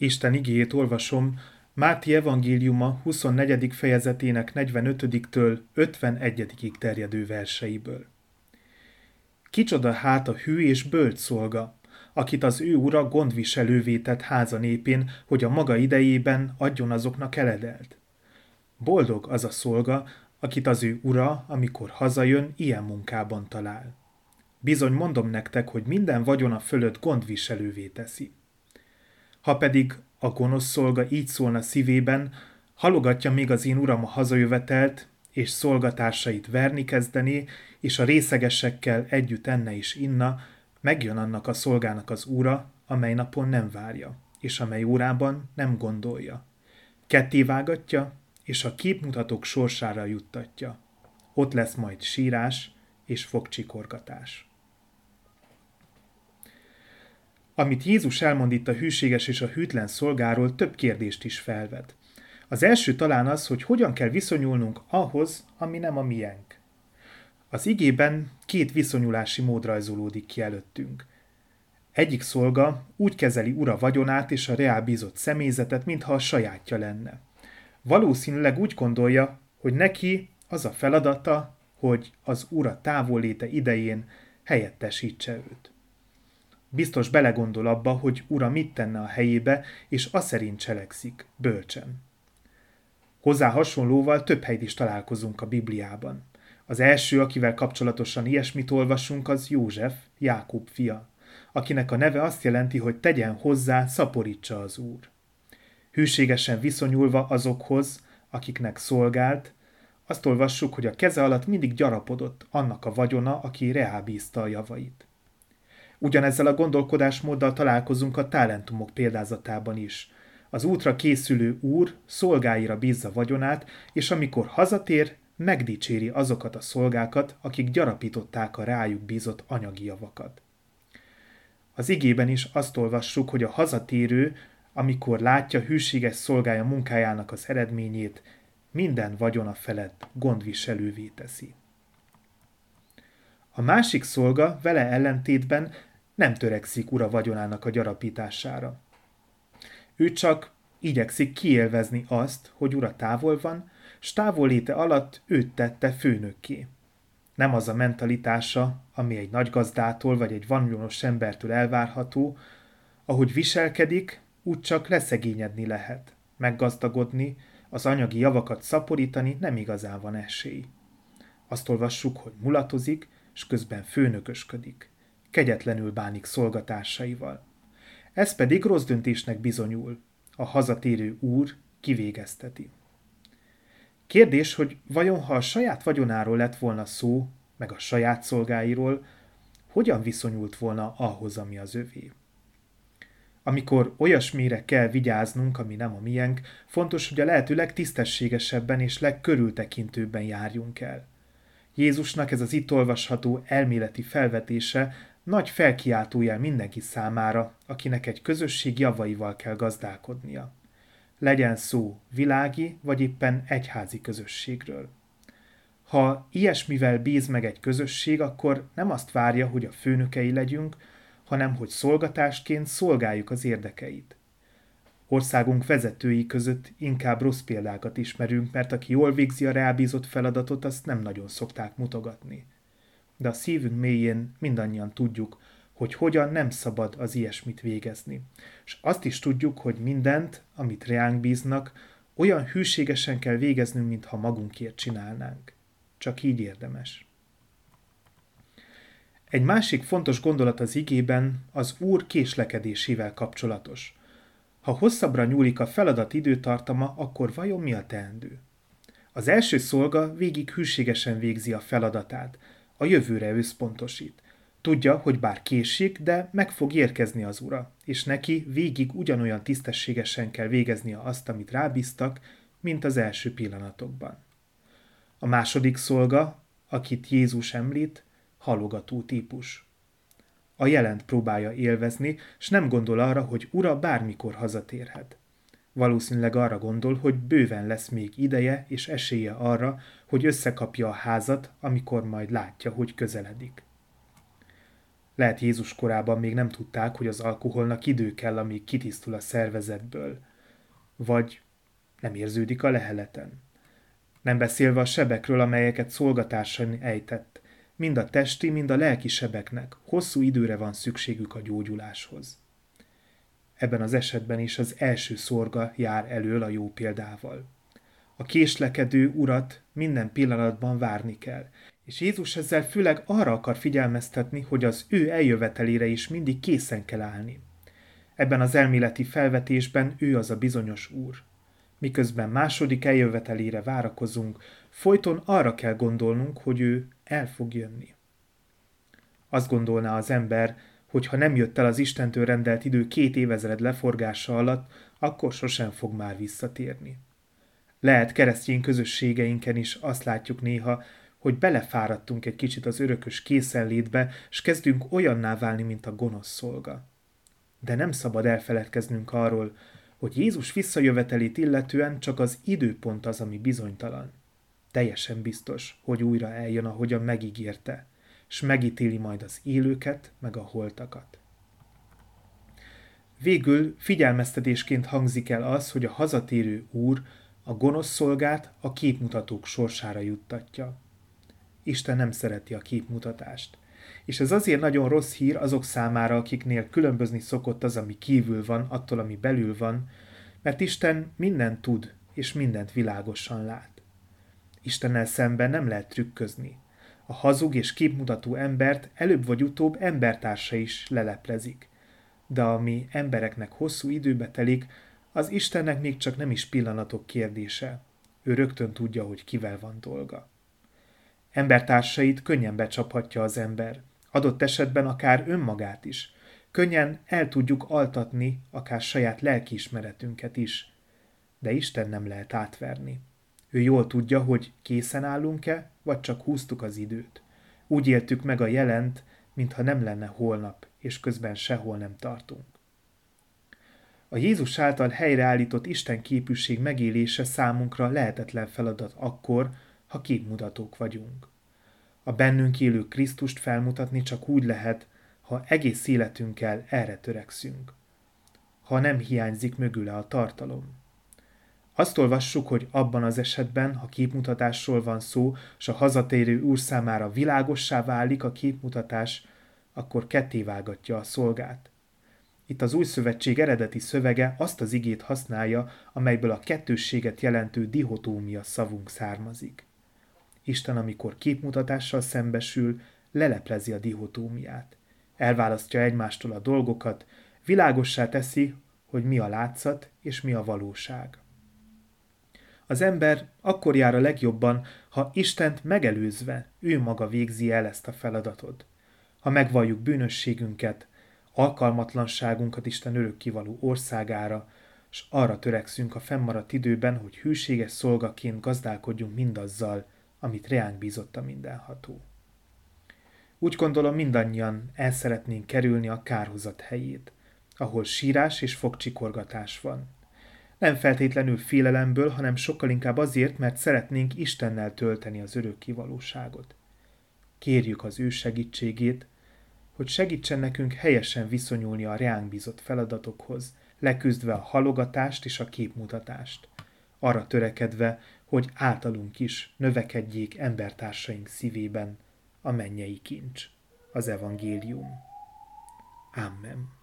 Isten igéjét olvasom Máti evangéliuma 24. fejezetének 45-től 51 terjedő verseiből. Kicsoda hát a hű és bölcs szolga, akit az ő ura gondviselővé tett háza népén, hogy a maga idejében adjon azoknak eledelt. Boldog az a szolga, akit az ő ura, amikor hazajön, ilyen munkában talál. Bizony mondom nektek, hogy minden vagyona fölött gondviselővé teszi. Ha pedig a gonosz szolga így szólna szívében, halogatja még az én uram a hazajövetelt, és szolgatásait verni kezdené, és a részegesekkel együtt enne is inna, megjön annak a szolgának az úra, amely napon nem várja, és amely órában nem gondolja. Ketté vágatja, és a képmutatók sorsára juttatja. Ott lesz majd sírás és fogcsikorgatás. Amit Jézus elmond itt a hűséges és a hűtlen szolgáról, több kérdést is felvet. Az első talán az, hogy hogyan kell viszonyulnunk ahhoz, ami nem a miénk. Az igében két viszonyulási mód rajzolódik ki előttünk. Egyik szolga úgy kezeli ura vagyonát és a reál bízott személyzetet, mintha a sajátja lenne. Valószínűleg úgy gondolja, hogy neki az a feladata, hogy az ura távolléte idején helyettesítse őt. Biztos belegondol abba, hogy ura mit tenne a helyébe, és az szerint cselekszik, bölcsen. Hozzá hasonlóval több helyt is találkozunk a Bibliában. Az első, akivel kapcsolatosan ilyesmit olvasunk, az József, Jákob fia, akinek a neve azt jelenti, hogy tegyen hozzá, szaporítsa az Úr. Hűségesen viszonyulva azokhoz, akiknek szolgált, azt olvassuk, hogy a keze alatt mindig gyarapodott annak a vagyona, aki reábízta a javait. Ugyanezzel a gondolkodásmóddal találkozunk a talentumok példázatában is. Az útra készülő úr szolgáira bízza vagyonát, és amikor hazatér, megdicséri azokat a szolgákat, akik gyarapították a rájuk bízott anyagi javakat. Az igében is azt olvassuk, hogy a hazatérő, amikor látja hűséges szolgája munkájának az eredményét, minden vagyona felett gondviselővé teszi. A másik szolga vele ellentétben nem törekszik ura vagyonának a gyarapítására. Ő csak igyekszik kiélvezni azt, hogy ura távol van, s távolléte alatt őt tette főnökké. Nem az a mentalitása, ami egy nagy gazdától vagy egy vanjonos embertől elvárható, ahogy viselkedik, úgy csak leszegényedni lehet, meggazdagodni, az anyagi javakat szaporítani nem igazán van esély. Azt olvassuk, hogy mulatozik, és közben főnökösködik. Kegyetlenül bánik szolgatásaival. Ez pedig rossz döntésnek bizonyul. A hazatérő úr kivégezteti. Kérdés, hogy vajon ha a saját vagyonáról lett volna szó, meg a saját szolgáiról, hogyan viszonyult volna ahhoz, ami az övé? Amikor olyasmire kell vigyáznunk, ami nem a miénk, fontos, hogy a lehető legtisztességesebben és legkörültekintőbben járjunk el. Jézusnak ez az itt olvasható elméleti felvetése nagy felkiáltójel mindenki számára, akinek egy közösség javaival kell gazdálkodnia legyen szó világi vagy éppen egyházi közösségről. Ha ilyesmivel bíz meg egy közösség, akkor nem azt várja, hogy a főnökei legyünk, hanem hogy szolgatásként szolgáljuk az érdekeit. Országunk vezetői között inkább rossz példákat ismerünk, mert aki jól végzi a rábízott feladatot, azt nem nagyon szokták mutogatni. De a szívünk mélyén mindannyian tudjuk, hogy hogyan nem szabad az ilyesmit végezni. És azt is tudjuk, hogy mindent, amit reánk bíznak, olyan hűségesen kell végeznünk, mintha magunkért csinálnánk. Csak így érdemes. Egy másik fontos gondolat az igében az Úr késlekedésével kapcsolatos. Ha hosszabbra nyúlik a feladat időtartama, akkor vajon mi a teendő? Az első szolga végig hűségesen végzi a feladatát, a jövőre összpontosít – Tudja, hogy bár késik, de meg fog érkezni az ura, és neki végig ugyanolyan tisztességesen kell végeznie azt, amit rábíztak, mint az első pillanatokban. A második szolga, akit Jézus említ, halogató típus. A jelent próbálja élvezni, s nem gondol arra, hogy ura bármikor hazatérhet. Valószínűleg arra gondol, hogy bőven lesz még ideje és esélye arra, hogy összekapja a házat, amikor majd látja, hogy közeledik. Lehet Jézus korában még nem tudták, hogy az alkoholnak idő kell, amíg kitisztul a szervezetből. Vagy nem érződik a leheleten. Nem beszélve a sebekről, amelyeket szolgatásan ejtett. Mind a testi, mind a lelki sebeknek hosszú időre van szükségük a gyógyuláshoz. Ebben az esetben is az első szorga jár elől a jó példával. A késlekedő urat minden pillanatban várni kell, és Jézus ezzel főleg arra akar figyelmeztetni, hogy az ő eljövetelére is mindig készen kell állni. Ebben az elméleti felvetésben ő az a bizonyos úr. Miközben második eljövetelére várakozunk, folyton arra kell gondolnunk, hogy ő el fog jönni. Azt gondolná az ember, hogy ha nem jött el az Istentől rendelt idő két évezred leforgása alatt, akkor sosem fog már visszatérni. Lehet keresztény közösségeinken is azt látjuk néha, hogy belefáradtunk egy kicsit az örökös készenlétbe, és kezdünk olyanná válni, mint a gonosz szolga. De nem szabad elfeledkeznünk arról, hogy Jézus visszajövetelét illetően csak az időpont az, ami bizonytalan. Teljesen biztos, hogy újra eljön, ahogyan megígérte, és megítéli majd az élőket, meg a holtakat. Végül figyelmeztetésként hangzik el az, hogy a hazatérő úr a gonosz szolgát a képmutatók sorsára juttatja. Isten nem szereti a képmutatást. És ez azért nagyon rossz hír azok számára, akiknél különbözni szokott az, ami kívül van, attól, ami belül van, mert Isten mindent tud, és mindent világosan lát. Istennel szemben nem lehet trükközni. A hazug és képmutató embert előbb vagy utóbb embertársa is leleplezik. De ami embereknek hosszú időbe telik, az Istennek még csak nem is pillanatok kérdése. Ő rögtön tudja, hogy kivel van dolga. Embertársait könnyen becsaphatja az ember, adott esetben akár önmagát is. Könnyen el tudjuk altatni akár saját lelkiismeretünket is. De Isten nem lehet átverni. Ő jól tudja, hogy készen állunk-e, vagy csak húztuk az időt. Úgy éltük meg a jelent, mintha nem lenne holnap, és közben sehol nem tartunk. A Jézus által helyreállított Isten képűség megélése számunkra lehetetlen feladat akkor, ha képmutatók vagyunk. A bennünk élő Krisztust felmutatni csak úgy lehet, ha egész életünkkel erre törekszünk. Ha nem hiányzik mögüle a tartalom. Azt olvassuk, hogy abban az esetben, ha képmutatásról van szó, és a hazatérő úr számára világossá válik a képmutatás, akkor kettévágatja a szolgát. Itt az új szövetség eredeti szövege azt az igét használja, amelyből a kettősséget jelentő dihotómia szavunk származik. Isten, amikor képmutatással szembesül, leleplezi a dihotómiát. Elválasztja egymástól a dolgokat, világossá teszi, hogy mi a látszat és mi a valóság. Az ember akkor jár a legjobban, ha Istent megelőzve ő maga végzi el ezt a feladatot. Ha megvalljuk bűnösségünket, alkalmatlanságunkat Isten örökkivaló országára, és arra törekszünk a fennmaradt időben, hogy hűséges szolgaként gazdálkodjunk mindazzal, amit reánk bízott a mindenható. Úgy gondolom mindannyian el szeretnénk kerülni a kárhozat helyét, ahol sírás és fogcsikorgatás van. Nem feltétlenül félelemből, hanem sokkal inkább azért, mert szeretnénk Istennel tölteni az örök kivalóságot. Kérjük az ő segítségét, hogy segítsen nekünk helyesen viszonyulni a reánk bízott feladatokhoz, leküzdve a halogatást és a képmutatást, arra törekedve, hogy általunk is növekedjék embertársaink szívében a mennyei kincs, az evangélium. Amen.